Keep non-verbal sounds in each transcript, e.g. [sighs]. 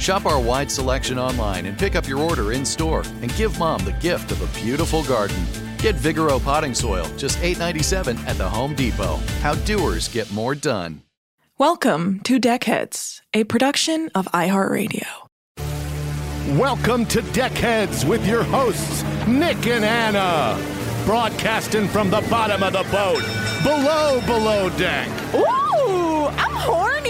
Shop our wide selection online and pick up your order in store and give mom the gift of a beautiful garden. Get Vigoro potting soil, just $8.97 at the Home Depot. How doers get more done. Welcome to Deckheads, a production of iHeartRadio. Welcome to Deckheads with your hosts, Nick and Anna. Broadcasting from the bottom of the boat, below, below deck. Ooh, I'm horny.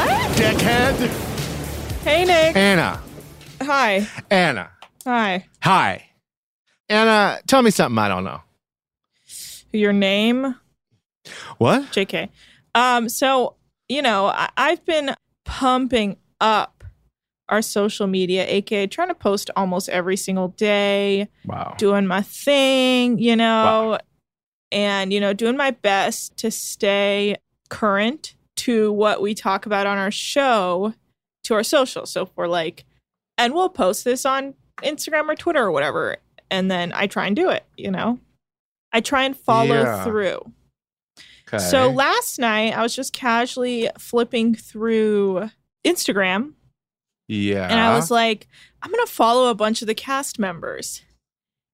What? Deckhead, Hey, Nick. Anna. Hi. Anna. Hi. Hi. Anna, tell me something I don't know. Your name? What? JK. Um, so, you know, I- I've been pumping up our social media, aka trying to post almost every single day, Wow. doing my thing, you know, Wow. and, you know, doing my best to stay current to what we talk about on our show to our social. So if we're like, and we'll post this on Instagram or Twitter or whatever. And then I try and do it, you know? I try and follow Yeah. through. Okay. So last night I was just casually flipping through Instagram yeah. and I was like, I'm gonna follow a bunch of the cast members.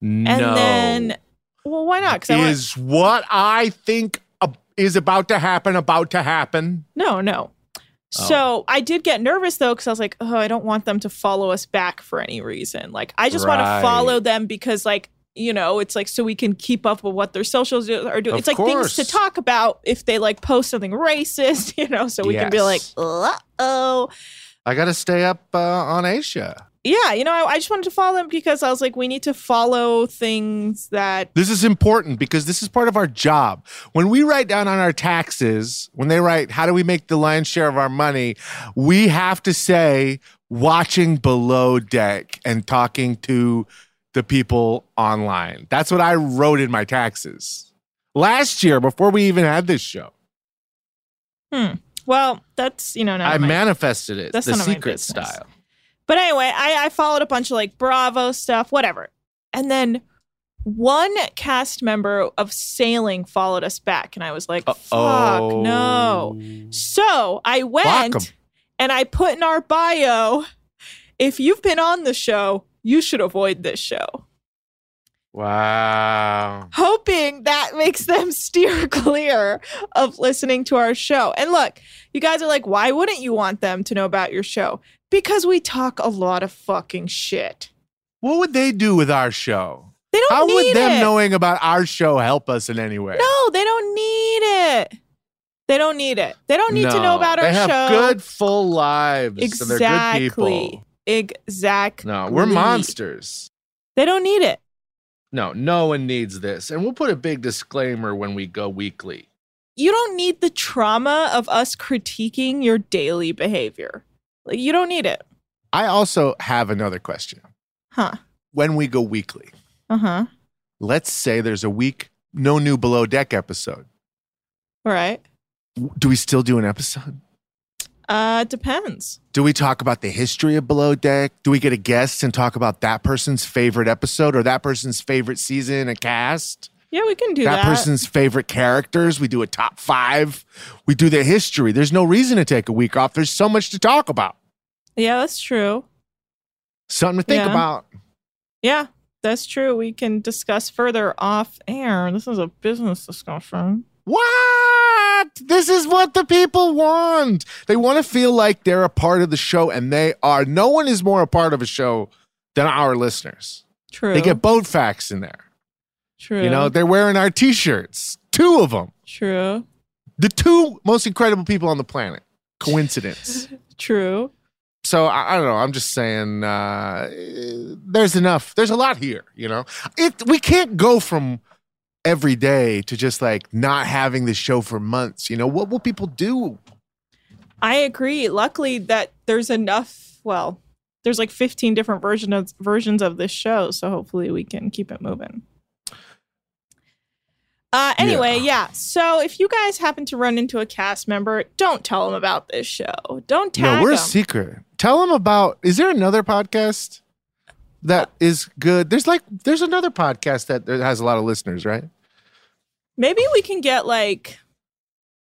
no. And then well, why not? Because I want is what I think is about to happen about to happen? no, no. Oh. So I did get nervous though, because I was like, oh, I don't want them to follow us back for any reason. Like I just want to follow them because like you know, it's like so we can keep up with what their socials are doing. Of it's like things to talk about if they like post something racist, [laughs] you know, so we can be like, uh oh. I got to stay up uh, on Asia. Yeah, you know, I, I just wanted to follow them because I was like, we need to follow things that. This is important because this is part of our job. When we write down on our taxes, when they write, how do we make the lion's share of our money? We have to say, watching below deck and talking to the people online. That's what I wrote in my taxes last year before we even had this show. Hmm. Well, that's you know, I manifested it That's the secret style. But anyway, I, I followed a bunch of like Bravo stuff, whatever, and then one cast member of Sailing followed us back, and I was like, "Fuck Uh-oh. no!" So I went and I put in our bio, "If you've been on the show, you should avoid this show." Wow. hoping that makes them [laughs] steer clear of listening to our show. And look, you guys are like, why wouldn't you want them to know about your show? Because we talk a lot of fucking shit. What would they do with our show? They don't How would them it. knowing about our show help us in any way? No, they don't need it. They don't need it. They don't need to know about our they have show. good full lives. exactly. So they're good people. Exactly. No, we're monsters. They don't need it. No, no one needs this. And we'll put a big disclaimer when we go weekly. You don't need the trauma of us critiquing your daily behavior. Like you don't need it. I also have another question. Huh. When we go weekly, Uh-huh. let's say there's a week, no new below deck episode. All right. Do we still do an episode? Uh depends. Do we talk about the history of Below Deck? Do we get a guest and talk about that person's favorite episode or that person's favorite season and cast? Yeah, we can do that that. person's favorite characters. We do a top five. We do their history. There's no reason to take a week off. There's so much to talk about. yeah, that's true. Something to think Yeah. about. Yeah, that's true. We can discuss further off air. This is a business discussion. What? This is what the people want. They want to feel like they're a part of the show, and they are. No one is more a part of a show than our listeners. True. They get boat facts in there. True. You know, they're wearing our t shirts, two of them. true. The two most incredible people on the planet. Coincidence. [laughs] True. so I, I don't know. I'm just saying uh, there's enough. There's a lot here, you know? It, we can't go from every day to just like not having the show for months. You know, what will people do? I agree. Luckily that there's enough, well, there's like 15 different version of, versions of this show, so hopefully we can keep it moving. Uh, anyway, yeah. So if you guys happen to run into a cast member, don't tell them about this show. Don't tag no, we're a them. secret. Tell them about. Is there another podcast that is good? There's like there's another podcast that has a lot of listeners, right? Maybe we can get like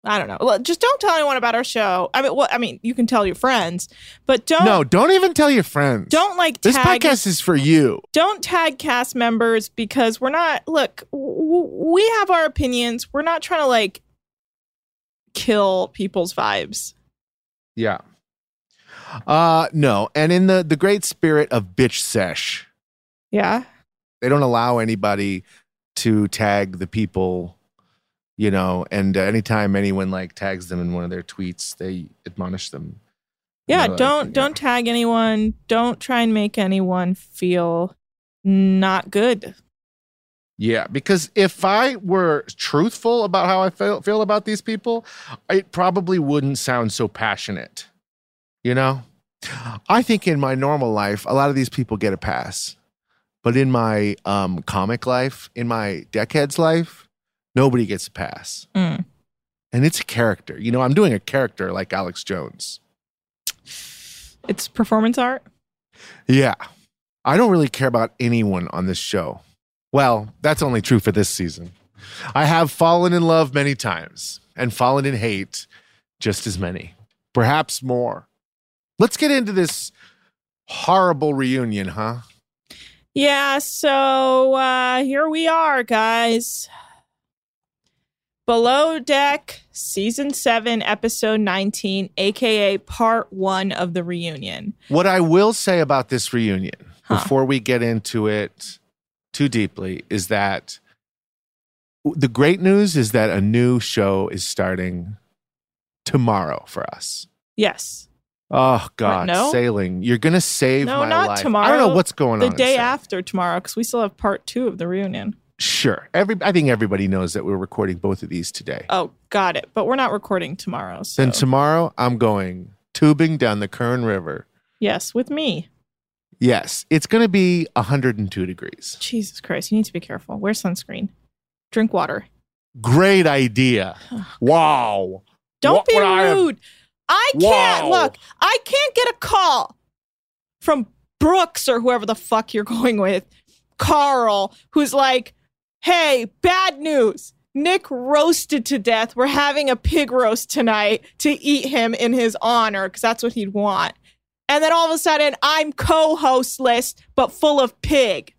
I don't know. Well, just don't tell anyone about our show. I mean, well, I mean, you can tell your friends, but don't No, don't even tell your friends. don't like This podcast is for you. don't tag cast members because we're not look w- we have our opinions we're not trying to like kill people's vibes Yeah. Uh no, and in the the great spirit of bitch sesh, yeah they don't allow anybody to tag the people, you know, and uh, anytime anyone like tags them in one of their tweets, they admonish them. yeah like, don't yeah. don't tag anyone don't try and make anyone feel not good Yeah, because if I were truthful about how I feel, feel about these people, it probably wouldn't sound so passionate. You know? I think in my normal life, a lot of these people get a pass. But in my um, comic life, in my deckhead's life, nobody gets a pass. Mm. And it's a character. You know, I'm doing a character like Alex Jones. it's performance art Yeah. I don't really care about anyone on this show. Well, that's only true for this season. I have fallen in love many times and fallen in hate just as many, perhaps more. Let's get into this horrible reunion, huh? yeah so uh here we are guys below deck season 7 episode 19 aka part 1 of the reunion What I will say about this reunion Huh. before we get into it too deeply is that the great news is that a new show is starting tomorrow for us. yes Oh God, no? sailing! You're gonna save No, my not life. I don't know what's going the on. The day after tomorrow because we still have part two of the reunion. Sure. Every I think everybody knows that we're recording both of these today. Oh, got it. But we're not recording tomorrow. So Then tomorrow I'm going tubing down the Kern River. yes, with me. Yes, it's gonna be 102 degrees. Jesus Christ, you need to be careful. Wear sunscreen. Drink water. Great idea. [sighs] Oh, wow. Don't What be would I rude. I can't Wow. look. I can't get a call from Brooks or whoever the fuck you're [laughs] going with, Carl, who's like, "Hey, bad news. Nick roasted to death. We're having a pig roast tonight to eat him in his honor because that's what he'd want." And then all of a sudden, I'm co-hostless but full of pig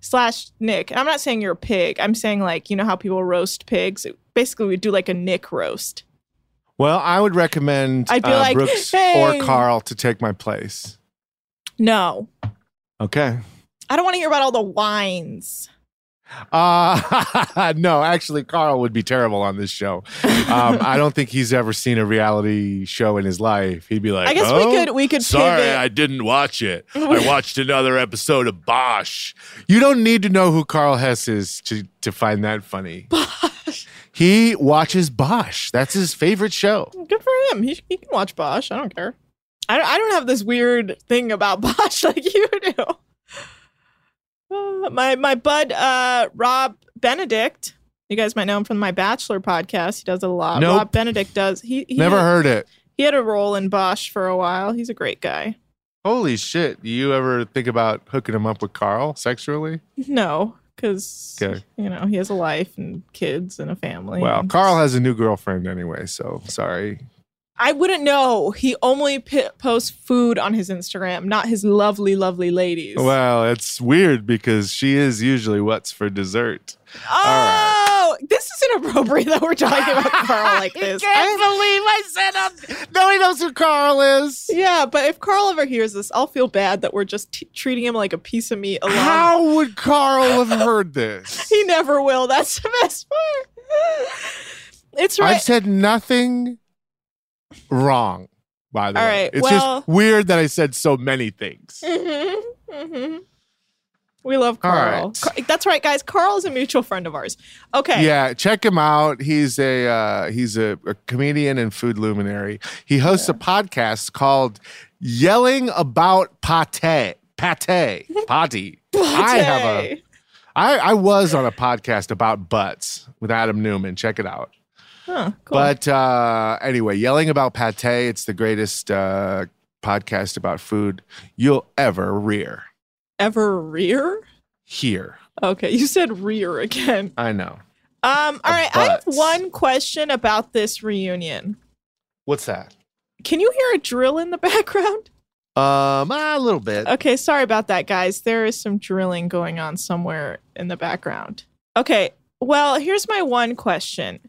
slash Nick. And I'm not saying you're a pig. I'm saying like you know how people roast pigs. Basically, we do like a Nick roast. Well, I would recommend I'd be uh, like, Brooks "Hey." or Carl to take my place. No, Okay. I don't want to hear about all the wines. Uh, [laughs] no, actually, Carl would be terrible on this show. Um, I don't think he's ever seen a reality show in his life. He'd be like, I guess we "Oh, could- we could Sorry, pivot." I didn't watch it. [laughs] I watched another episode of Bosch. You don't need to know who Carl Hess is to to find that funny. [laughs] Bosch. He watches Bosch. That's his favorite show. Good for him. He, he can watch Bosch. I don't care. I don't, I don't have this weird thing about Bosch like you do. Uh, [gasps] my my bud uh, Rob Benedict. You guys might know him from my Bachelor podcast. He does it a lot. Nope. Rob Benedict does. He, he Never heard it. He had a role in Bosch for a while. He's a great guy. Holy shit! Do you ever think about hooking him up with Carl sexually? No, because Okay. you know he has a life and kids and a family. Well, Carl has a new girlfriend anyway, so sorry. I wouldn't know. He only p- posts food on his Instagram, not his lovely, lovely ladies. Well, it's weird because she is usually what's for dessert. Oh, this is inappropriate [laughs] that we're talking about [laughs] Carl like this. I- believe I said um, nobody knows who Carl is. yeah, but if Carl ever hears this, I'll feel bad that we're just t- treating him like a piece of meat alone. How would Carl have heard this? [laughs] He never will. That's the best part. It's right. I've said nothing wrong. By the All way, right, it's well- just weird that I said so many things. Mhm, mhm. We love Carl. right. That's right, guys. Carl is a mutual friend of ours. Okay. Yeah, check him out. He's a uh, he's a, a comedian and food luminary. He hosts a podcast called "Yelling About Pate." Pate. Pate. I have a. I, I was on a podcast about butts with Adam Newman. Check it out. Huh, cool. But uh, anyway, yelling about pate. It's the greatest uh, podcast about food you'll ever rear. Ever rear? Here, Okay, you said rear again. I know. Um, all right, I have one question about this reunion. What's that? Can you hear a drill in the [laughs] background? Um, a little bit. Okay, sorry about that, guys. There is some drilling going on somewhere in the background. Okay, well, here's my one question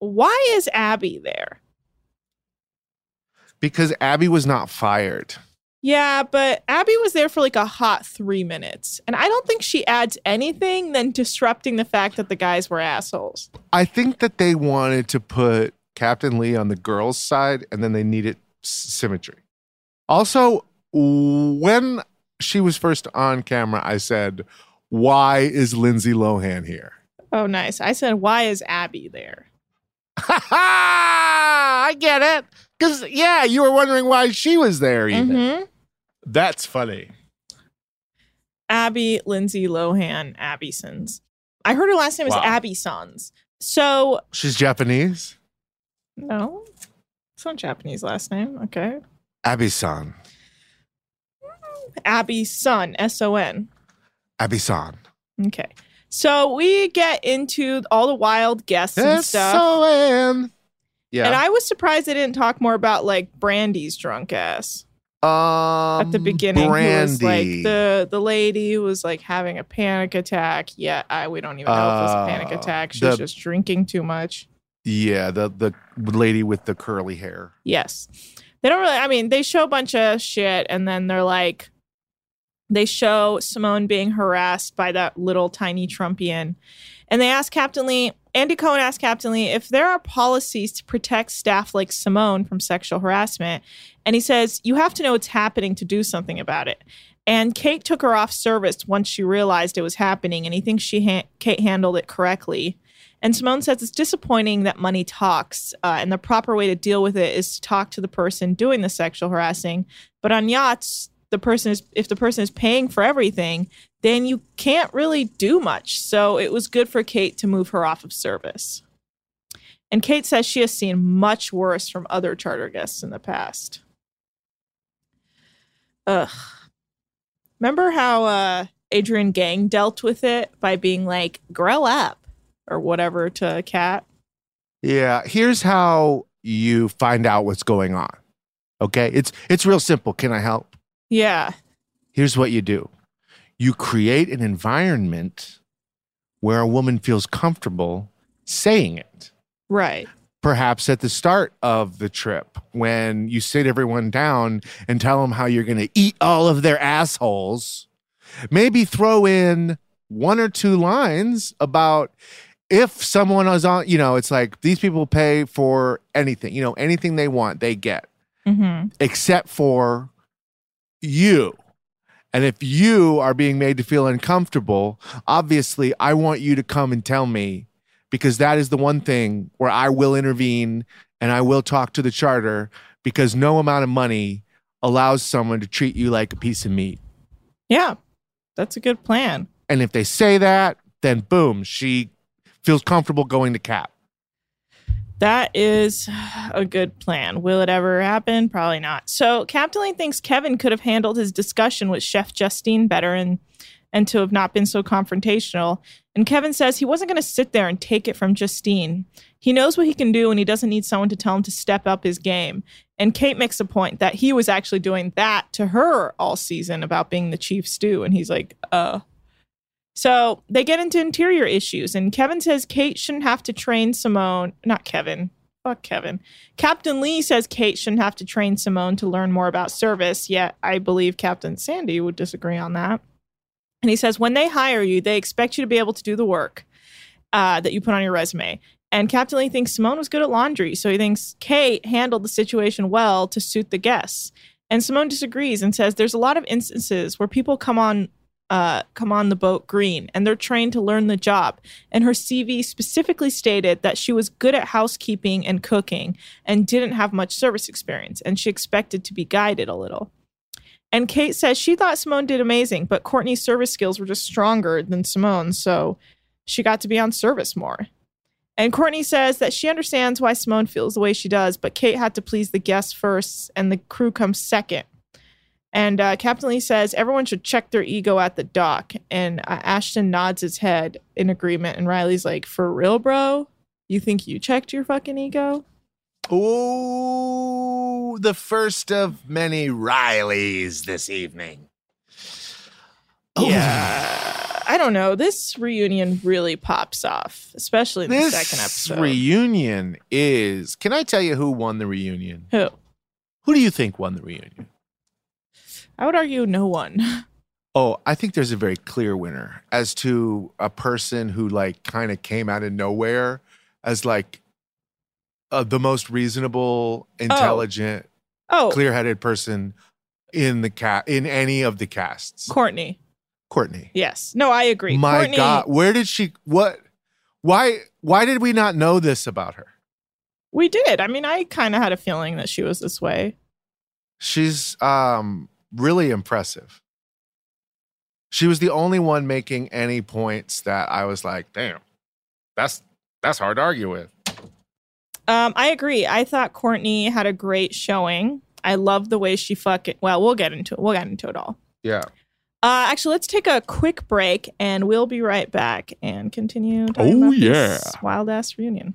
Why is Abby there? Because Abby was not fired. Yeah, but Abby was there for like a hot three minutes. And I don't think she adds anything than disrupting the fact that the guys were assholes. I think that they wanted to put Captain Lee on the girls' side and then they needed symmetry. Also, when she was first on camera, I said, Why is Lindsay Lohan here? Oh, nice. I said, Why is Abby there? Ha [laughs] ha! I get it. Because, yeah, you were wondering why she was there, even. Mhm. That's funny. Abby Lindsay Lohan Abby Sons. I heard her last name is Wow. Abby Sons. So She's Japanese. no, it's not Japanese last name. Okay, Abby san. Abby Son S O N. Abby san. Okay, so we get into all the wild guests and stuff. S-O-N. Yeah. And I was surprised they didn't talk more about like Brandy's drunk ass um, at the beginning. Who was like Brandy. the the lady who was like having a panic attack. Yeah, I we don't even know if it was a panic Uh, attack. She's the- just drinking too much. Yeah, the the lady with the curly hair. Yes. They don't really, I mean, they show a bunch of shit and then they're like, they show Simone being harassed by that little tiny Trumpian. And they ask Captain Lee, Andy Cohen asked Captain Lee if there are policies to protect staff like Simone from sexual harassment. And he says, you have to know it's happening to do something about it. And Kate took her off service once she realized it was happening. And he thinks she ha- Kate handled it correctly. And Simone says it's disappointing that money talks, uh, and the proper way to deal with it is to talk to the person doing the sexual harassing. But on yachts, the person is if the person is paying for everything, then you can't really do much. So it was good for Kate to move her off of service. And Kate says she has seen much worse from other charter guests in the past. Ugh. Remember how uh, Adrienne Gang dealt with it by being like, grow up or whatever to Kat? Yeah, here's how you find out what's going on. Okay? It's it's real simple. Can I help? Yeah. Here's what you do. You create an environment where a woman feels comfortable saying it. Right. Perhaps at the start of the trip when you sit everyone down and tell them how you're going to eat all of their assholes. Maybe throw in one or two lines about if someone is on, you know, it's like these people pay for anything, you know, anything they want, they get, Mm-hmm. except for you. And if you are being made to feel uncomfortable, obviously, I want you to come and tell me because that is the one thing where I will intervene and I will talk to the charter because no amount of money allows someone to treat you like a piece of meat. Yeah, that's a good plan. And if they say that, then boom, she feels comfortable going to cap. That is a good plan. Will it ever happen? Probably not. So Captain thinks Kevin could have handled his discussion with Chef Justine better and and to have not been so confrontational. And Kevin says he wasn't going to sit there and take it from Justine. He knows what he can do and he doesn't need someone to tell him to step up his game. And Kate makes a point that he was actually doing that to her all season about being the chief stew. And he's like, uh. So they get into interior issues, and Kevin says Kate shouldn't have to train Simone. Not Kevin. Fuck Kevin. Captain Lee says Kate shouldn't have to train Simone to learn more about service, yet I believe Captain Sandy would disagree on that. And he says, when they hire you, they expect you to be able to do the work uh, that you put on your resume. And Captain Lee thinks Simone was good at laundry, so he thinks Kate handled the situation well to suit the guests. And Simone disagrees and says there's a lot of instances where people come on uh, come on the boat green and they're trained to learn the job. And her CV specifically stated that she was good at housekeeping and cooking and didn't have much service experience, and she expected to be guided a little. And Kate says she thought Simone did amazing, but Courtney's service skills were just stronger than Simone's, so she got to be on service more. And Courtney says that she understands why Simone feels the way she does, but Kate had to please the guests first, and the crew comes second. And uh, Captain Lee says everyone should check their ego at the dock. And uh, Ashton nods his head in agreement. And Riley's like, For real, bro? You think you checked your fucking ego? Oh, the first of many Rileys this evening. Yeah. I don't know. This reunion really pops off, especially in the second episode. reunion is. Can I tell you who won the reunion? Who? Who do you think won the reunion? I would argue no one. [laughs] Oh, I think there's a very clear winner as to a person who like kind of came out of nowhere as like uh, the most reasonable, intelligent, Oh, clear-headed person in the cat in any of the casts. Courtney. Courtney. Yes. No, I agree. My Courtney, God, where did she? What? Why? Why did we not know this about her? We did. I mean, I kind of had a feeling that she was this way. She's um really impressive. She was the only one making any points that I was like, damn, that's that's hard to argue with. Um, I agree. I thought Courtney had a great showing. I love the way she fucking. Well, we'll get into it. We'll get into it all. Yeah. Uh, actually, let's take a quick break, and we'll be right back and continue. Talking Oh, about yeah. wild ass reunion.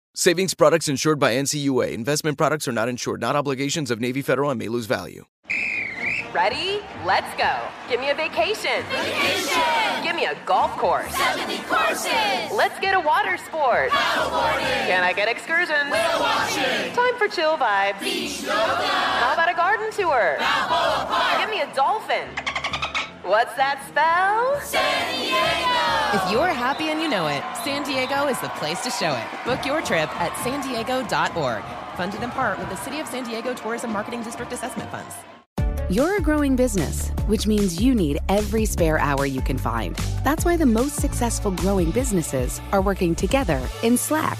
Savings products insured by NCUA. Investment products are not insured, not obligations of Navy Federal and may lose value. Ready? Let's go. Give me a vacation. Vacation. Give me a golf course. 70 courses. Let's get a water sport. Paddleboarding. Can I get excursions? Whale watching. Time for chill vibes. Beach yoga. How about a garden tour? Balboa Park. Give me a dolphin. What's that spell? San Diego. If you're happy and you know it, San Diego is the place to show it. Book your trip at san diego.org. Funded in part with the City of San Diego Tourism Marketing District Assessment Funds. You're a growing business, which means you need every spare hour you can find. That's why the most successful growing businesses are working together in Slack.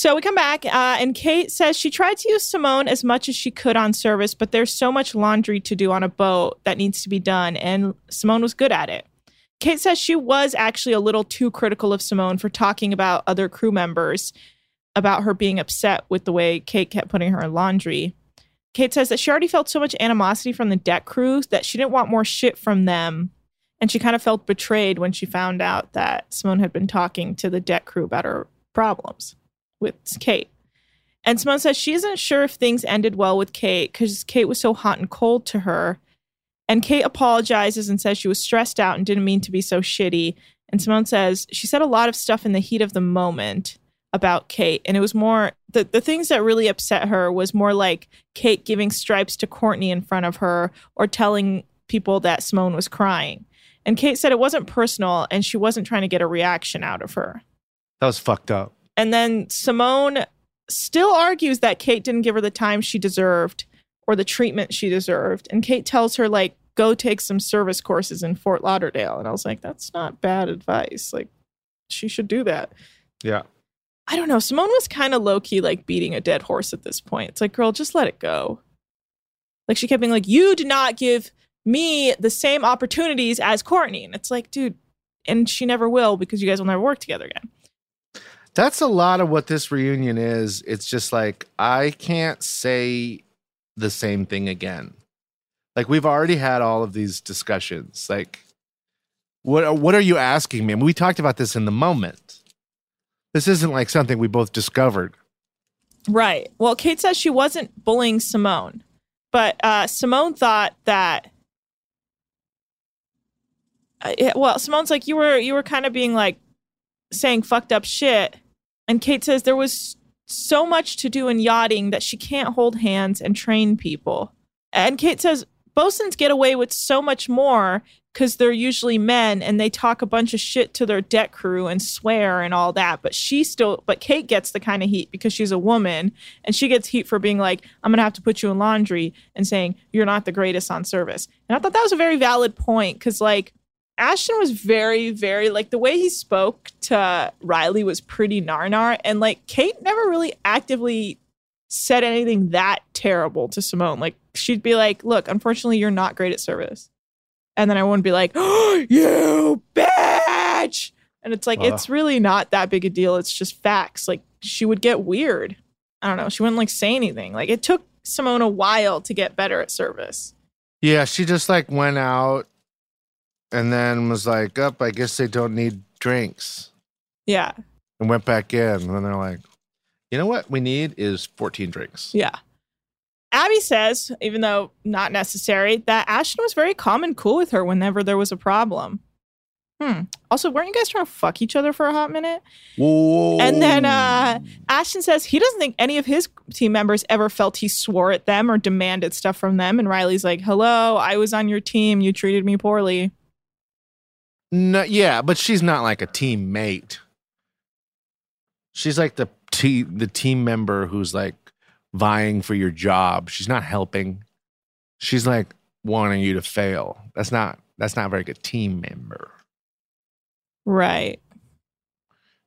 So we come back, uh, and Kate says she tried to use Simone as much as she could on service, but there's so much laundry to do on a boat that needs to be done, and Simone was good at it. Kate says she was actually a little too critical of Simone for talking about other crew members, about her being upset with the way Kate kept putting her in laundry. Kate says that she already felt so much animosity from the deck crew that she didn't want more shit from them. And she kind of felt betrayed when she found out that Simone had been talking to the deck crew about her problems with Kate. And Simone says she isn't sure if things ended well with Kate because Kate was so hot and cold to her. And Kate apologizes and says she was stressed out and didn't mean to be so shitty. And Simone says she said a lot of stuff in the heat of the moment about Kate. And it was more the, the things that really upset her was more like Kate giving stripes to Courtney in front of her or telling people that Simone was crying. And Kate said it wasn't personal and she wasn't trying to get a reaction out of her. That was fucked up. And then Simone still argues that Kate didn't give her the time she deserved or the treatment she deserved. And Kate tells her, like, go take some service courses in Fort Lauderdale. And I was like, that's not bad advice. Like, she should do that. Yeah. I don't know. Simone was kind of low key like beating a dead horse at this point. It's like, girl, just let it go. Like, she kept being like, you did not give me the same opportunities as Courtney. And it's like, dude, and she never will because you guys will never work together again. That's a lot of what this reunion is. It's just like I can't say the same thing again. Like we've already had all of these discussions. Like what what are you asking me? I mean, we talked about this in the moment. This isn't like something we both discovered. Right. Well, Kate says she wasn't bullying Simone, but uh, Simone thought that. Uh, well, Simone's like you were you were kind of being like saying fucked up shit, and Kate says there was so much to do in yachting that she can't hold hands and train people. And Kate says bosuns get away with so much more because they're usually men and they talk a bunch of shit to their deck crew and swear and all that. But she still, but Kate gets the kind of heat because she's a woman and she gets heat for being like, I'm going to have to put you in laundry and saying, you're not the greatest on service. And I thought that was a very valid point because, like, Ashton was very, very like the way he spoke to Riley was pretty narnar. And like Kate never really actively said anything that terrible to Simone. Like she'd be like, look, unfortunately, you're not great at service. And then I wouldn't be like, oh, [gasps] you bitch. And it's like, Ugh. it's really not that big a deal. It's just facts. Like she would get weird. I don't know. She wouldn't like say anything. Like it took Simone a while to get better at service. Yeah, she just like went out and then was like, "Up, I guess they don't need drinks." Yeah. And went back in, and then they're like, "You know what we need is 14 drinks." Yeah. Abby says, even though not necessary, that Ashton was very calm and cool with her whenever there was a problem. Hmm. Also, weren't you guys trying to fuck each other for a hot minute? Whoa. And then uh, Ashton says he doesn't think any of his team members ever felt he swore at them or demanded stuff from them. And Riley's like, hello, I was on your team. You treated me poorly. No, yeah, but she's not like a teammate. She's like the te- the team member who's like vying for your job. She's not helping. She's like wanting you to fail. That's not that's not a very good team member. Right.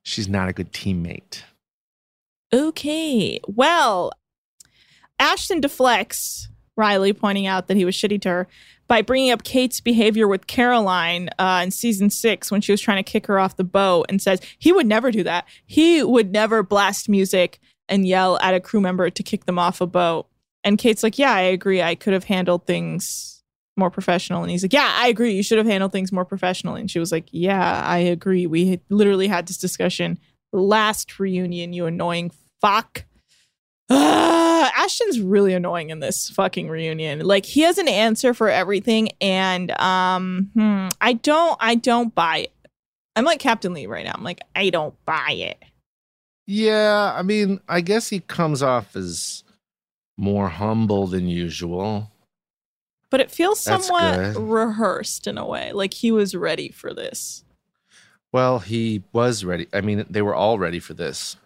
She's not a good teammate. Okay. Well, Ashton deflects Riley, pointing out that he was shitty to her by bringing up Kate's behavior with Caroline uh, in season six when she was trying to kick her off the boat and says he would never do that. He would never blast music and yell at a crew member to kick them off a boat. And Kate's like, Yeah, I agree. I could have handled things more professional. And he's like, Yeah, I agree. You should have handled things more professionally. And she was like, Yeah, I agree. We literally had this discussion last reunion, you annoying fuck. Ah, Ashton's really annoying in this fucking reunion. Like he has an answer for everything, and um, hmm, I don't, I don't buy it. I'm like Captain Lee right now. I'm like, I don't buy it. Yeah, I mean, I guess he comes off as more humble than usual. But it feels That's somewhat good. rehearsed in a way, like he was ready for this. Well, he was ready. I mean, they were all ready for this.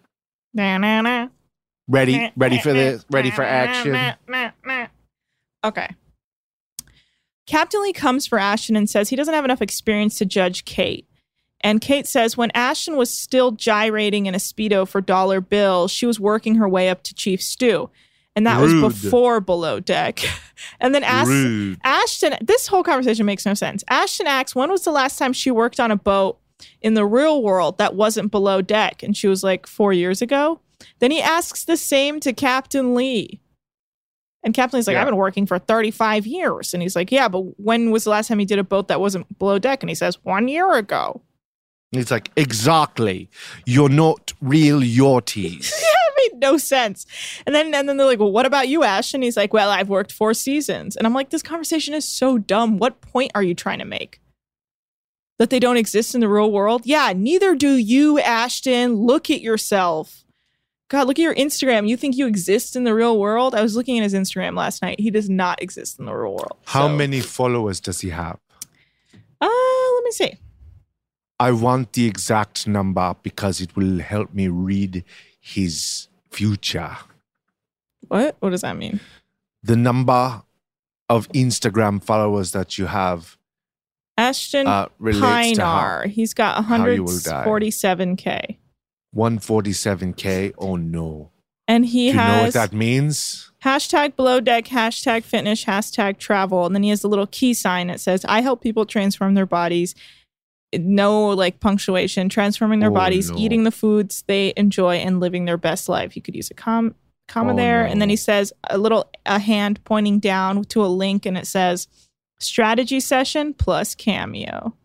Na-na-na. Ready, ready for this, ready for action. Okay. Captain Lee comes for Ashton and says he doesn't have enough experience to judge Kate. And Kate says when Ashton was still gyrating in a Speedo for Dollar Bill, she was working her way up to Chief Stew. And that Rude. was before Below Deck. [laughs] and then Ash- Rude. Ashton, this whole conversation makes no sense. Ashton asks, when was the last time she worked on a boat in the real world that wasn't below deck? And she was like, four years ago. Then he asks the same to Captain Lee. And Captain Lee's like, Yeah. I've been working for 35 years. And he's like, Yeah, but when was the last time you did a boat that wasn't below deck? And he says, One year ago. It's like, exactly. You're not real yachties. [laughs] that made no sense. And then and then they're like, Well, what about you, Ash? And he's like, Well, I've worked four seasons. And I'm like, This conversation is so dumb. What point are you trying to make? That they don't exist in the real world? Yeah, neither do you, Ashton. Look at yourself. God, look at your Instagram. You think you exist in the real world? I was looking at his Instagram last night. He does not exist in the real world. How So- many followers does he have? Uh, let me see. I want the exact number because it will help me read his future. What? What does that mean? The number of Instagram followers that you have Ashton uh, relates to how Pinar. He's got how you will die. 147k. 147k. Oh no! And he Do you know what that means? hashtag below deck, hashtag fitness, hashtag travel. And then he has a little key sign that says, I help people transform their bodies. No like punctuation, transforming their Oh, bodies, no. eating the foods they enjoy, and living their best life. You could use a com- comma Oh, there. And then no. he says a little a hand pointing down to a link, and it says strategy session plus cameo.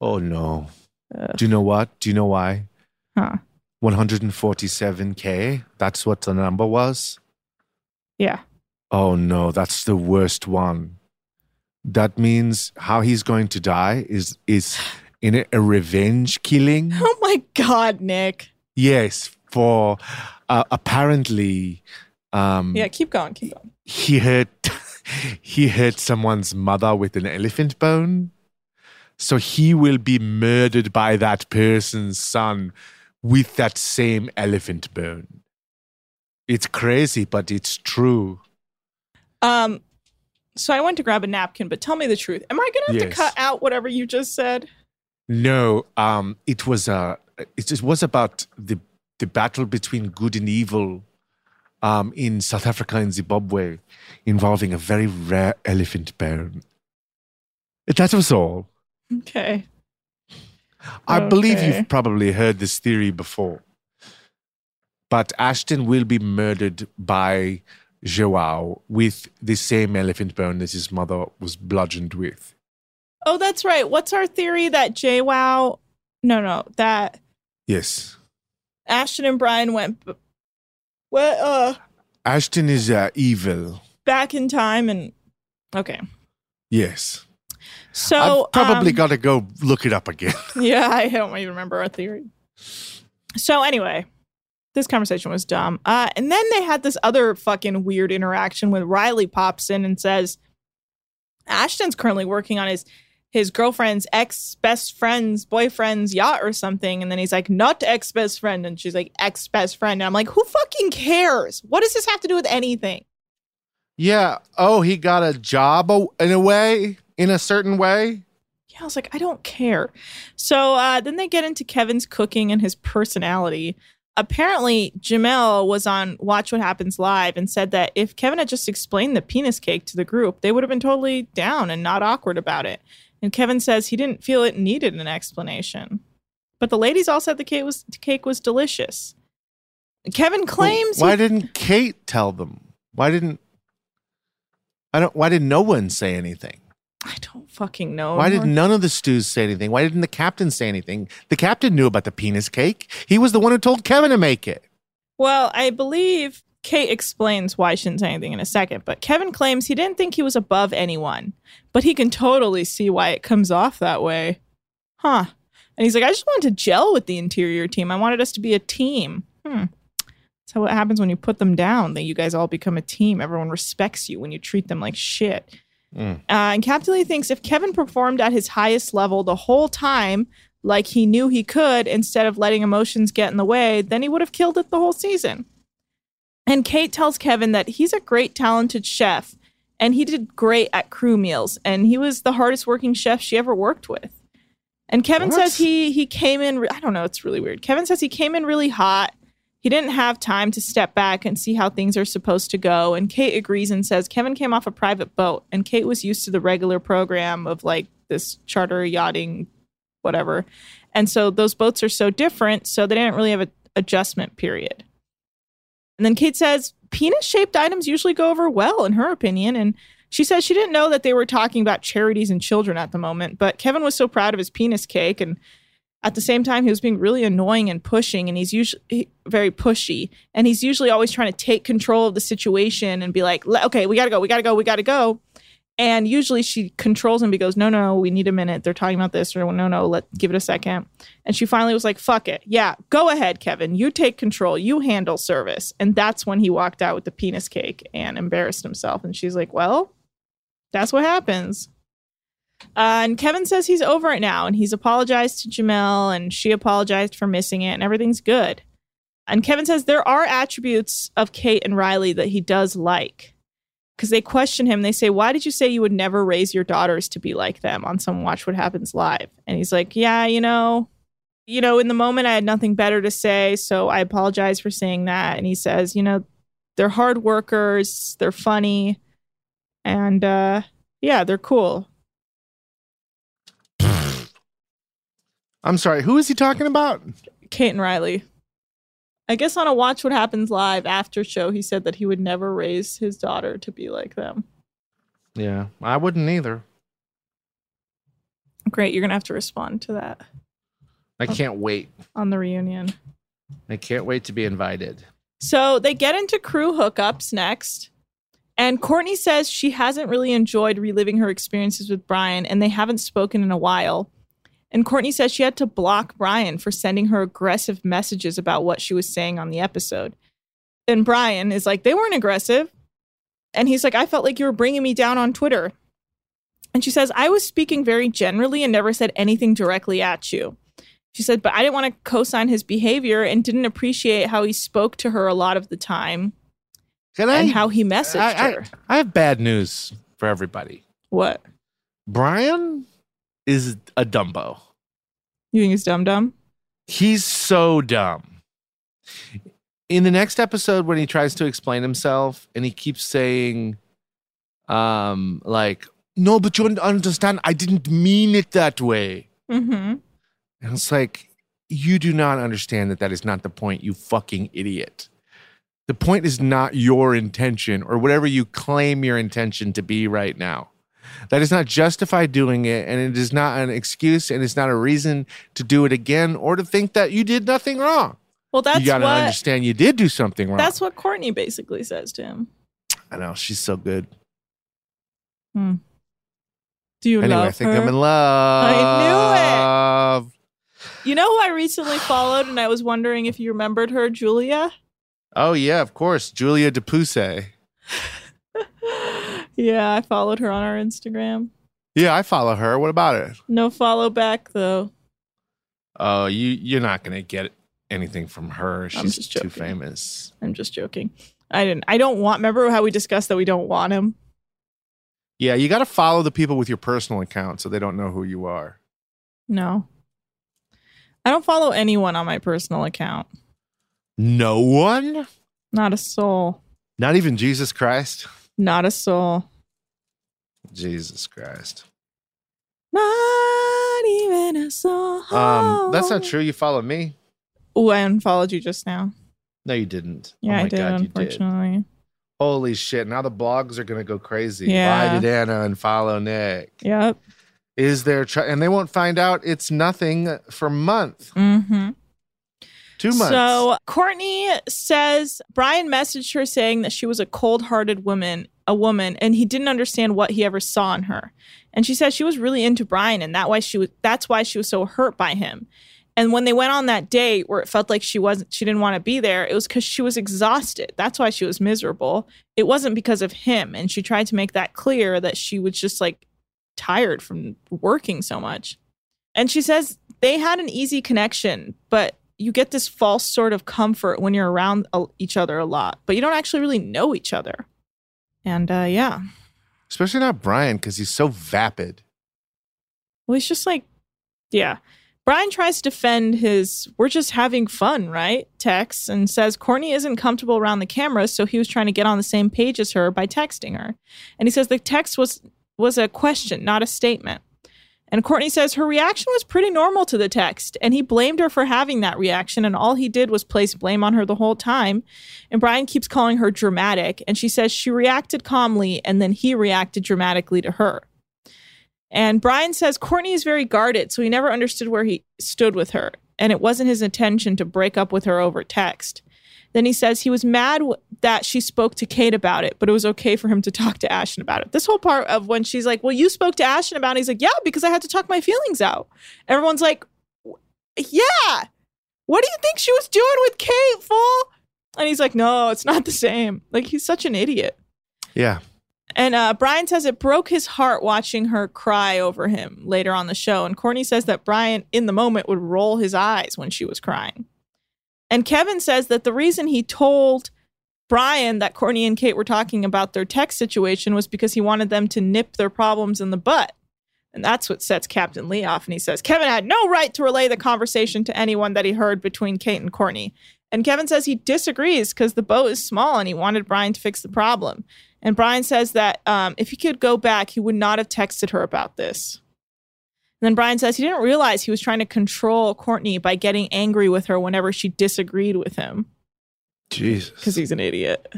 Oh no! Ugh. Do you know what? Do you know why? Huh. 147k. That's what the number was. Yeah. Oh no, that's the worst one. That means how he's going to die is is in a, a revenge killing. [laughs] Oh my God, Nick. yes, for uh, apparently, um, Yeah, keep going, keep going. he hurt [laughs] he hurt someone's mother with an elephant bone. So he will be murdered by that person's son with that same elephant bone. It's crazy, but it's true. Um, so I went to grab a napkin, but tell me the truth. Am I gonna have Yes. to cut out whatever you just said? No, um, it was uh, it just was about the the battle between good and evil um, in South Africa and Zimbabwe, involving a very rare elephant bone. That was all. Okay. I believe you've probably heard this theory before. But Ashton will be murdered by Joao with the same elephant bone that his mother was bludgeoned with. Oh, that's right. What's our theory that JWoww? No, no, that Yes. Ashton and Brian went b- what uh Ashton is uh, evil. back in time and okay. Yes. So I've probably um, got to go look it up again. [laughs] Yeah, I don't even remember our theory. So anyway, this conversation was dumb. Uh, and then they had this other fucking weird interaction when Riley pops in and says, Ashton's currently working on his his girlfriend's ex best friend's boyfriend's yacht or something. And then he's like, not ex best friend. And she's like, ex best friend. And I'm like, who fucking cares? What does this have to do with anything? yeah. Oh, he got a job in a way, in a certain way. Yeah, I was like, I don't care. So uh, then they get into Kevin's cooking and his personality. Apparently, Jamel was on Watch What Happens Live and said that if Kevin had just explained the penis cake to the group, they would have been totally down and not awkward about it. And Kevin says he didn't feel it needed an explanation. But the ladies all said the cake was the cake was delicious. Kevin claims Why he- didn't Kate tell them? Why didn't I don't why did no one say anything? I don't fucking know. Why did none of the stews say anything? Why didn't the captain say anything? The captain knew about the penis cake. He was the one who told Kevin to make it. Well, I believe Kate explains why she didn't say anything in a second, but Kevin claims he didn't think he was above anyone, but he can totally see why it comes off that way. Huh. And he's like, I just wanted to gel with the interior team. I wanted us to be a team. Hmm. So what happens when you put them down? That you guys all become a team. Everyone respects you when you treat them like shit. Mm. Uh, and Captain Lee thinks if Kevin performed at his highest level the whole time, like he knew he could, instead of letting emotions get in the way, then he would have killed it the whole season. And Kate tells Kevin that he's a great, talented chef and he did great at crew meals and he was the hardest working chef she ever worked with. And Kevin What? says he he came in. I don't know. It's really weird. Kevin says he came in really hot. He didn't have time to step back and see how things are supposed to go. And Kate agrees and says Kevin came off a private boat, and Kate was used to the regular program of like this charter yachting, whatever. And so those boats are so different, so they didn't really have an adjustment period. And then Kate says penis shaped items usually go over well, in her opinion. And she says she didn't know that they were talking about charities and children at the moment, but Kevin was so proud of his penis cake. And at the same time, he was being really annoying and pushing. And he's usually very pushy. And he's usually always trying to take control of the situation and be like, okay, we got to go, we got to go, we got to go. And usually she controls him because no, no, we need a minute. They're talking about this, or no, no, let give it a second. And she finally was like, "Fuck it, yeah, go ahead, Kevin. You take control. You handle service." And that's when he walked out with the penis cake and embarrassed himself. And she's like, "Well, that's what happens." Uh, and Kevin says he's over it now, and he's apologized to Jamel, and she apologized for missing it, and everything's good. And Kevin says there are attributes of Kate and Rhylee that he does like because they question him. They say, Why did you say you would never raise your daughters to be like them on some Watch What Happens Live? And he's like, Yeah, you know, you know, in the moment I had nothing better to say, so I apologize for saying that. And he says, You know, they're hard workers, they're funny, and uh yeah, they're cool. I'm sorry. Who is he talking about? Kate and Rhylee. I guess on a Watch What Happens Live after show, he said that he would never raise his daughter to be like them. Yeah, I wouldn't either. Great, you're gonna have to respond to that I oh. can't wait. on the reunion. I can't wait to be invited. So they get into crew hookups next. And Courtney says she hasn't really enjoyed reliving her experiences with Brian and they haven't spoken in a while. And Courtney says she had to block Brian for sending her aggressive messages about what she was saying on the episode. And Brian is like, they weren't aggressive. And he's like, I felt like you were bringing me down on Twitter. And she says, I was speaking very generally and never said anything directly at you. She said, but I didn't want to co sign his behavior and didn't appreciate how he spoke to her a lot of the time Can I? and how he messaged I, I- her. I have bad news for everybody. What? Brian is a Dumbo. You think he's dumb dumb? He's so dumb. In the next episode, when he tries to explain himself and he keeps saying, um, like, no, but you don't understand, I didn't mean it that way. Mm-hmm. And it's like, you do not understand that that is not the point, you fucking idiot. The point is not your intention or whatever you claim your intention to be right now. That is not justify doing it, and it is not an excuse, and it's not a reason to do it again or to think that you did nothing wrong. Well, that's you gotta understand you did do something wrong. that's what Courtney basically says to him. I know she's so good. Hmm. Do you anyway, love I think her? I'm in love. I knew it. You know who I recently followed, and I was wondering if you remembered her, Julia. Oh yeah, of course, Julia DePusse. Yeah, I followed her on our Instagram. Yeah, I follow her. What about it? No follow back though. Oh, you you're not gonna get anything from her. She's just too joking. famous. I'm just joking. I didn't. I don't want. Remember how we discussed that we don't want him? Yeah, you got to follow the people with your personal account so they don't know who you are. No. I don't follow anyone on my personal account. No one, Not a soul. not even Jesus Christ. Not a soul. Jesus Christ. Not even a soul. Um, that's not true. You follow me. Oh, I unfollowed you just now. No, you didn't. Yeah, oh my I did, God, you did. unfortunately. Holy shit! Now the blogs are gonna go crazy. Yeah. Why did Anna unfollow Nick? Yep. Is there? Tr- and they won't find out. It's nothing for a month, Mm-hmm. Two months. So Courtney says Brian messaged her saying that she was a cold-hearted woman, a woman, and he didn't understand what he ever saw in her. And she says she was really into Brian, and that why she was that's why she was so hurt by him. And when they went on that date where it felt like she wasn't she didn't want to be there, it was because she was exhausted. That's why she was miserable. It wasn't because of him. And she tried to make that clear that she was just like tired from working so much. And she says they had an easy connection, but you get this false sort of comfort when you're around each other a lot, but you don't actually really know each other. And uh, yeah, especially not Brian because he's so vapid. well, he's just like Yeah. Brian tries to defend his we're just having fun, right? Text and says Courtney isn't comfortable around the camera, so he was trying to get on the same page as her by texting her. And he says the text was was a question, not a statement. And Courtney says her reaction was pretty normal to the text, and he blamed her for having that reaction, and all he did was place blame on her the whole time. And Brian keeps calling her dramatic, and she says she reacted calmly, and then he reacted dramatically to her. And Brian says Courtney is very guarded, so he never understood where he stood with her, and it wasn't his intention to break up with her over text. Then he says he was mad that she spoke to Kate about it, but it was okay for him to talk to Ashton about it. This whole part of when she's like, Well, you spoke to Ashton about it, he's like, Yeah, because I had to talk my feelings out. Everyone's like, Yeah, what do you think she was doing with Kate, fool? And he's like, No, it's not the same. Like, he's such an idiot. Yeah. And uh, Brian says it broke his heart watching her cry over him later on the show. And Courtney says that Brian, in the moment, would roll his eyes when she was crying. And Kevin says that the reason he told Brian that Courtney and Kate were talking about their text situation was because he wanted them to nip their problems in the butt. And that's what sets Captain Lee off. And he says Kevin had no right to relay the conversation to anyone that he heard between Kate and Courtney. And Kevin says he disagrees because the boat is small and he wanted Brian to fix the problem. And Brian says that um, if he could go back, he would not have texted her about this. And then Brian says he didn't realize he was trying to control Courtney by getting angry with her whenever she disagreed with him Jesus. because he's an idiot.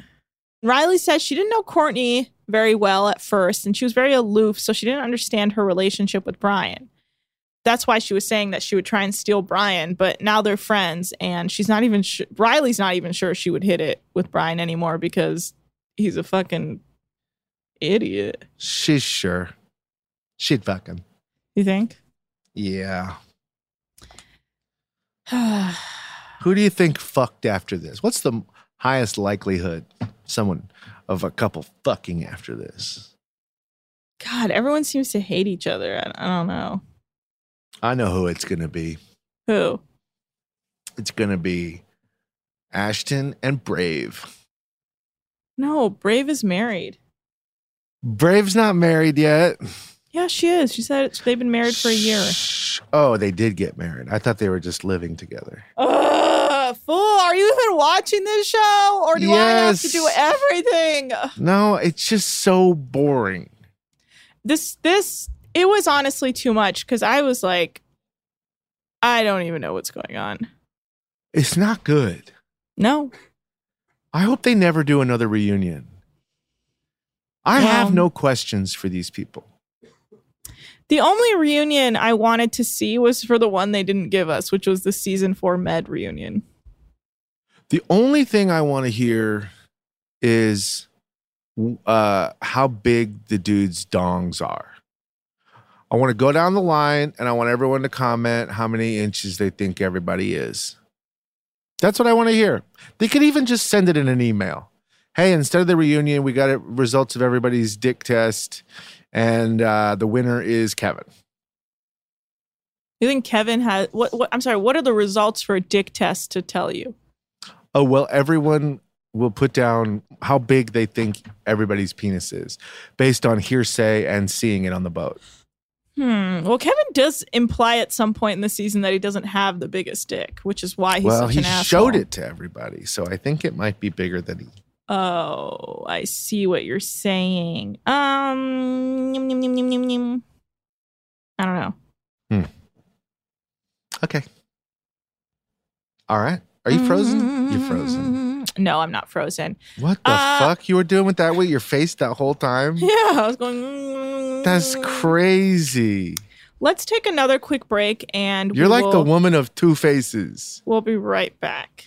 Rhylee says she didn't know Courtney very well at first and she was very aloof, so she didn't understand her relationship with Brian. That's why she was saying that she would try and steal Brian, but now they're friends and she's not even sure. Rhylee's not even sure she would hit it with Brian anymore because he's a fucking idiot. She's sure. She'd fucking. You think? Yeah. [sighs] Who do you think fucked after this? What's the highest likelihood someone of a couple fucking after this? God, everyone seems to hate each other. I, I don't know. I know who it's going to be. Who? It's going to be Ashton and Brave. No, Brave is married. Brave's not married yet. Yeah, she is. She said they've been married for a year. Oh, they did get married. I thought they were just living together. Ugh, fool, are you even watching this show? Or do I have to do everything? No, it's just so boring. This this it was honestly too much because I was like, I don't even know what's going on. It's not good. No. I hope they never do another reunion. I have no questions for these people. The only reunion I wanted to see was for the one they didn't give us, which was the season four med reunion. The only thing I want to hear is uh, how big the dudes' dongs are. I want to go down the line and I want everyone to comment how many inches they think everybody is. That's what I want to hear. They could even just send it in an email. Hey, instead of the reunion, we got results of everybody's dick test, and uh, the winner is Kevin. You think Kevin has what, what I'm sorry, what are the results for a dick test to tell you? Oh, well, everyone will put down how big they think everybody's penis is based on hearsay and seeing it on the boat. Hmm. Well, Kevin does imply at some point in the season that he doesn't have the biggest dick, which is why he's well, such he an asshole. showed it to everybody, so I think it might be bigger than he. Oh, I see what you're saying. Um, yum, yum, yum. I don't know. Okay. All right. Are you frozen? You're frozen. No, I'm not frozen. What the Uh, fuck you were doing with that with your face that whole time? [laughs] Yeah, I was going. mm. That's crazy. Let's take another quick break, and You're like the woman of two faces. We'll be right back.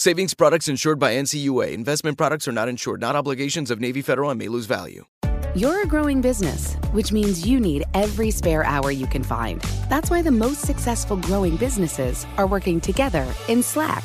Savings products insured by NCUA. Investment products are not insured, not obligations of Navy Federal and may lose value. You're a growing business, which means you need every spare hour you can find. That's why the most successful growing businesses are working together in Slack.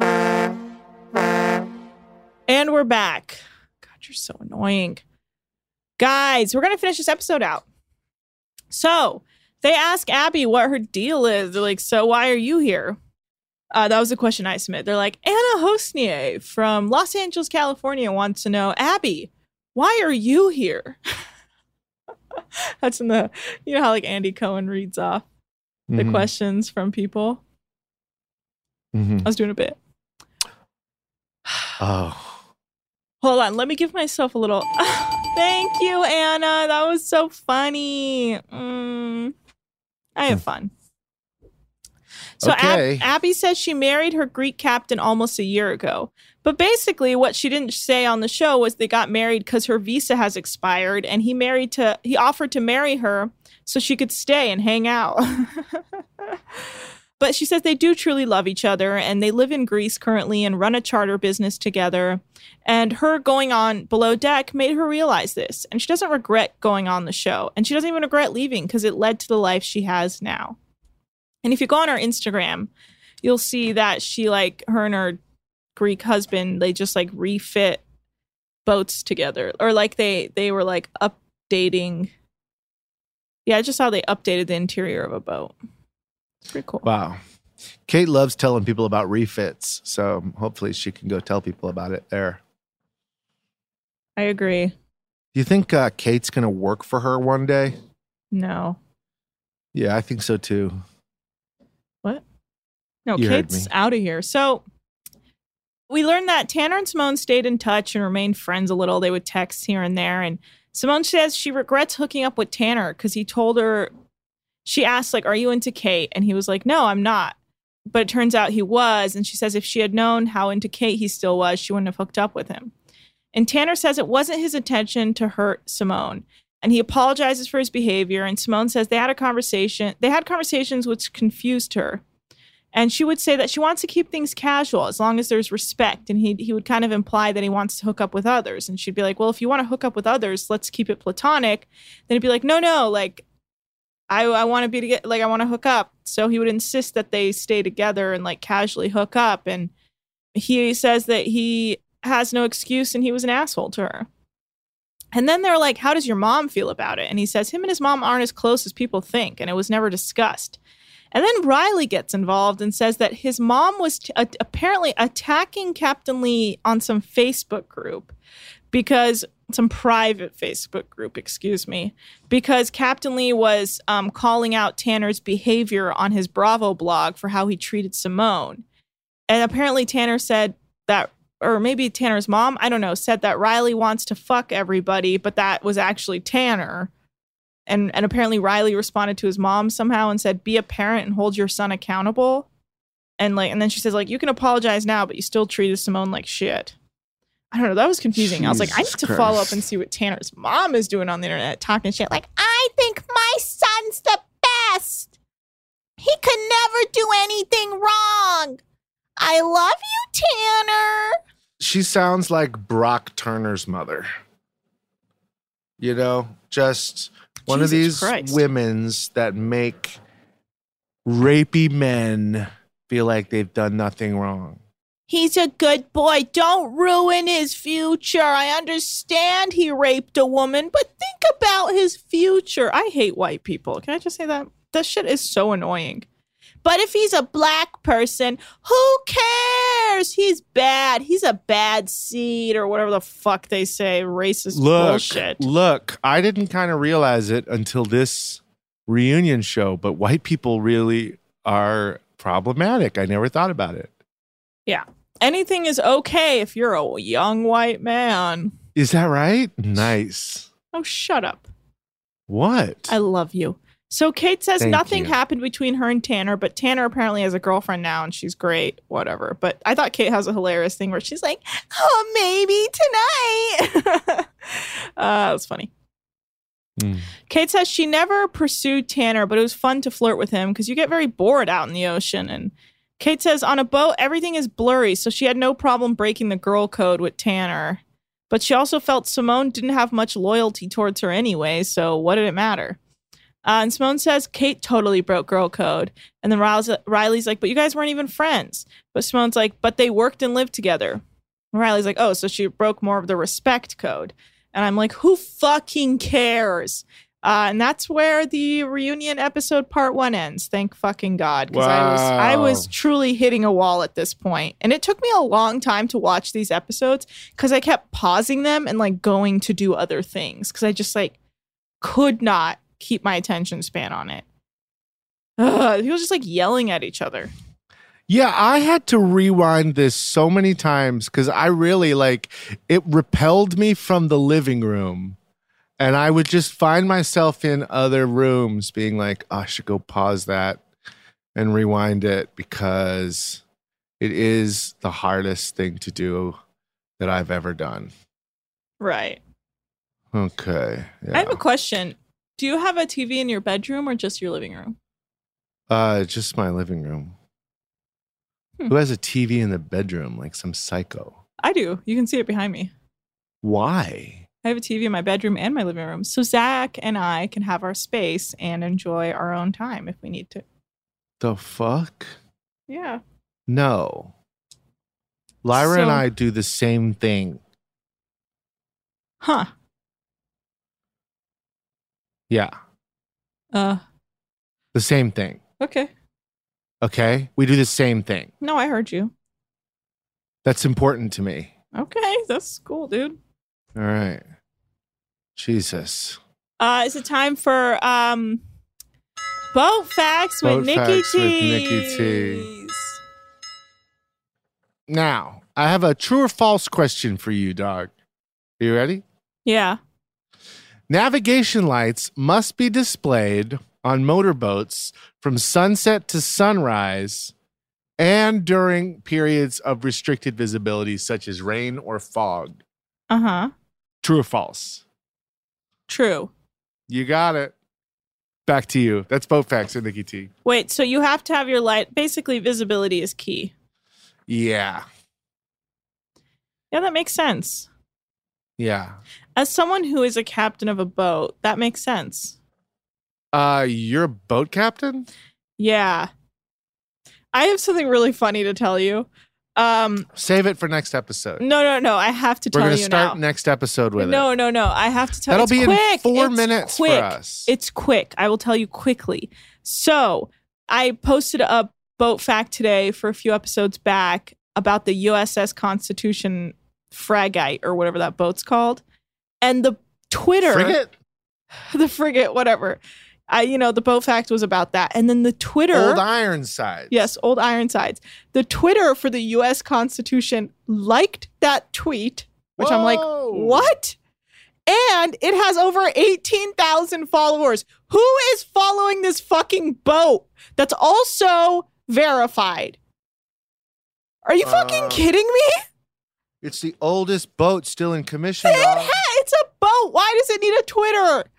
And we're back. God, you're so annoying. Guys, we're going to finish this episode out. So they ask Abby what her deal is. They're like, So why are you here? Uh, that was a question I submitted. They're like, Anna Hosnier from Los Angeles, California wants to know, Abby, why are you here? [laughs] That's in the, you know how like Andy Cohen reads off the Mhm. questions from people. Mhm. I was doing a bit. Oh. Hold on, let me give myself a little. [laughs] Thank you, Anna. That was so funny. Mm, I have fun. So Ab- Abby says she married her Greek captain almost a year ago. But basically, what she didn't say on the show was they got married because her visa has expired, and he married to he offered to marry her so she could stay and hang out. [laughs] but she says they do truly love each other, and they live in Greece currently and run a charter business together. And her going on below deck made her realize this, and she doesn't regret going on the show, and she doesn't even regret leaving because it led to the life she has now. And if you go on her Instagram, you'll see that she like her and her Greek husband, they just like refit boats together. Or like they they were like updating Yeah, I just saw they updated the interior of a boat. Pretty cool. Wow. Kate loves telling people about refits, so hopefully she can go tell people about it there. I agree. Do you think uh, Kate's going to work for her one day? No. Yeah, I think so too. What? No, You Kate's out of here. So we learned that Tanner and Simone stayed in touch and remained friends a little. They would text here and there. And Simone says she regrets hooking up with Tanner because he told her, she asked, like, are you into Kate? And he was like, no, I'm not. But it turns out he was. And she says if she had known how into Kate he still was, she wouldn't have hooked up with him. And Tanner says it wasn't his intention to hurt Simone. And he apologizes for his behavior. And Simone says they had a conversation. They had conversations which confused her. And she would say that she wants to keep things casual as long as there's respect. And he, he would kind of imply that he wants to hook up with others. And she'd be like, well, if you want to hook up with others, let's keep it platonic. Then he'd be like, no, no, like, I, I want to be together, like, I want to hook up. So he would insist that they stay together and like casually hook up. And he says that he has no excuse and he was an asshole to her. And then they're like, How does your mom feel about it? And he says, Him and his mom aren't as close as people think, and it was never discussed. And then Rhylee gets involved and says that his mom was apparently attacking Captain Lee on some Facebook group because some private Facebook group, excuse me, because Captain Lee was um, calling out Tanner's behavior on his Bravo blog for how he treated Simone. And apparently Tanner said that, or maybe Tanner's mom, I don't know, said that Rhylee wants to fuck everybody, but that was actually Tanner. And and apparently Rhylee responded to his mom somehow and said, "Be a parent and hold your son accountable." And like, and then she says, like, you can apologize now, but you still treated Simone like shit. I don't know. That was confusing. I was like, I need Jesus to follow up and see what Tanner's mom is doing on the internet, talking shit. Like, I think my son's the best. He could never do anything wrong. I love you, Tanner. She sounds like Brock Turner's mother. You know, just one of these Christ. women's that make rapey men feel like they've done nothing wrong. He's a good boy. Don't ruin his future. I understand he raped a woman, but think about his future. I hate white people. Can I just say that? That shit is so annoying. But if he's a black person, who cares? He's bad. He's a bad seed or whatever the fuck they say. Racist Look, bullshit. look, I didn't kind of realize it until this reunion show, but white people really are problematic. I never thought about it. Yeah. Anything is okay if you're a young white man. Is that right? Nice. Oh, shut up. What? I love you. So Kate says Thank nothing you. happened between her and Tanner, but Tanner apparently has a girlfriend now and she's great, whatever. But I thought Kate has a hilarious thing where she's like, oh, maybe tonight. [laughs] uh, that was funny. Mm. Kate says she never pursued Tanner, but it was fun to flirt with him because you get very bored out in the ocean. And Kate says on a boat, everything is blurry, so she had no problem breaking the girl code with Tanner. But she also felt Simone didn't have much loyalty towards her anyway, so what did it matter? Uh, and Simone says Kate totally broke girl code. And then Rhylee's, like, but you guys weren't even friends. But Simone's like, but they worked and lived together. And Rhylee's like, oh, so she broke more of the respect code. And I'm like, who fucking cares? Uh, and that's where the reunion episode part one ends. Thank fucking God. Because I was I was truly hitting a wall at this point. And it took me a long time to watch these episodes because I kept pausing them and like going to do other things. Because I just like could not keep my attention span on it. Ugh, people just like yelling at each other. Yeah, I had to rewind this so many times because I really like it repelled me from the living room. And I would just find myself in other rooms being like, "Oh, I should go pause that and rewind it because it is the hardest thing to do that I've ever done. Right. Okay. I have a question. Do you have a TV in your bedroom or just your living room? Uh, just my living room. Hmm. Who has a TV in the bedroom like some psycho? I do. You can see it behind me. Why? I have a TV in my bedroom and my living room. So Zach and I can have our space and enjoy our own time if we need to. The fuck? Yeah. No. Lyra and I do the same thing. Huh. Yeah. Uh The same thing. okay. Okay? We do the same thing. No, I heard you. That's important to me. Okay, that's cool, dude. All right. Jesus. Uh is it time for um boat facts with Boat Nikki facts with Nikki T. Now, I have a true or false question for you, dog. Are you ready? Yeah. Navigation lights must be displayed on motorboats from sunset to sunrise and during periods of restricted visibility, such as rain or fog. Uh-huh. True or false? True. You got it. Back to you. That's boat facts with Nikki T. Wait, so you have to have your light basically visibility is key. Yeah. Yeah, that makes sense. Yeah. As someone who is a captain of a boat, that makes sense. Uh, you're a boat captain? Yeah. I have something really funny to tell you. Um Save it for next episode. no no no, I have to We're tell gonna you start now. next episode with no, it. no, no. No. I have to tell you. That'll be in quick. four It's minutes for us. It's quick. I will tell you quickly. So I posted a boat fact today for a few episodes back about the USS Constitution frigate or whatever that boat's called. And the Twitter Frigate? [laughs] the frigate, whatever. I, you know, the boat fact was about that. And then the Twitter Old Ironside. Yes, old Ironsides. The Twitter for the US Constitution liked that tweet, which I'm like, what? And it has over 18,000 followers. Who is following this fucking boat that's also verified? Are you fucking Uh, kidding me? It's the oldest boat still in commission. It ha- it's a boat. Why does it need a Twitter?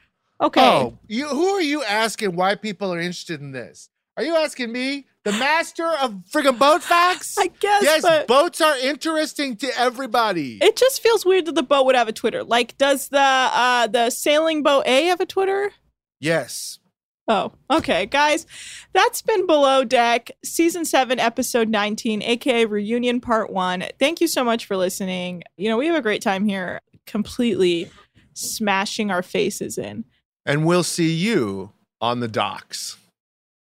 Okay. Oh, you, who are you asking why people are interested in this? Are you asking me, the master of friggin' boat facts? [laughs] I guess, Yes, boats are interesting to everybody. It just feels weird that the boat would have a Twitter. Like, does the uh the sailing boat A have a Twitter? yes. Oh, okay, guys. That's been Below Deck, season seven, episode 19, aka reunion part one. Thank you so much for listening. You know, we have a great time here, completely smashing our faces in. And we'll see you on the docks.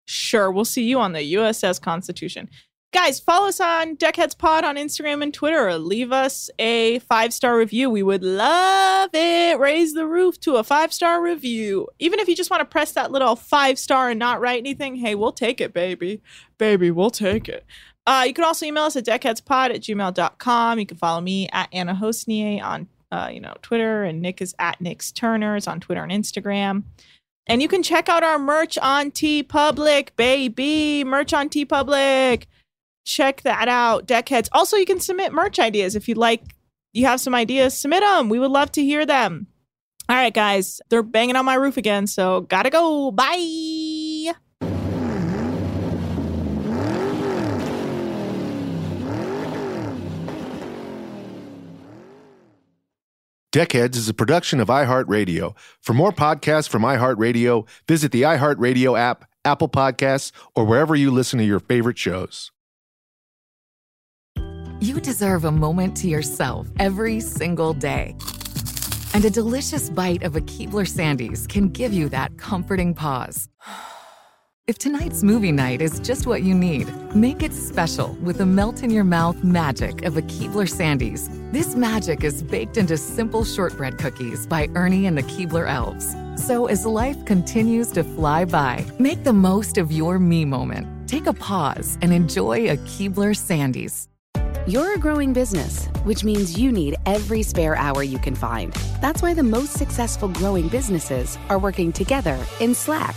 Sure, we'll see you on the USS Constitution. Guys, follow us on Deckheads Pod on Instagram and Twitter. Or leave us a five star review. We would love it. Raise the roof to a five star review. Even if you just want to press that little five star and not write anything, hey, we'll take it, baby. Baby, we'll take it. Uh, you can also email us at deckheadspod at gmail.com. You can follow me at Anna Hosnier on uh, you know Twitter, and Nick is at Nick's Turners on Twitter and Instagram. And you can check out our merch on TeePublic, baby. Merch on TeePublic. Check that out deckheads. Also you can submit merch ideas. If you'd like you have some ideas submit them we would love to hear them. All right guys they're banging on my roof again so gotta go. Bye Deckheads is a production of iHeartRadio. For more podcasts from iHeartRadio, visit the iHeartRadio app, Apple Podcasts, or wherever you listen to your favorite shows. You deserve a moment to yourself every single day. And a delicious bite of a Keebler Sandies can give you that comforting pause. [sighs] If tonight's movie night is just what you need, make it special with the melt in your mouth magic of a Keebler Sandies. This magic is baked into simple shortbread cookies by Ernie and the Keebler Elves. So as life continues to fly by, make the most of your me moment. Take a pause and enjoy a Keebler Sandies. You're a growing business, which means you need every spare hour you can find. That's why the most successful growing businesses are working together in Slack.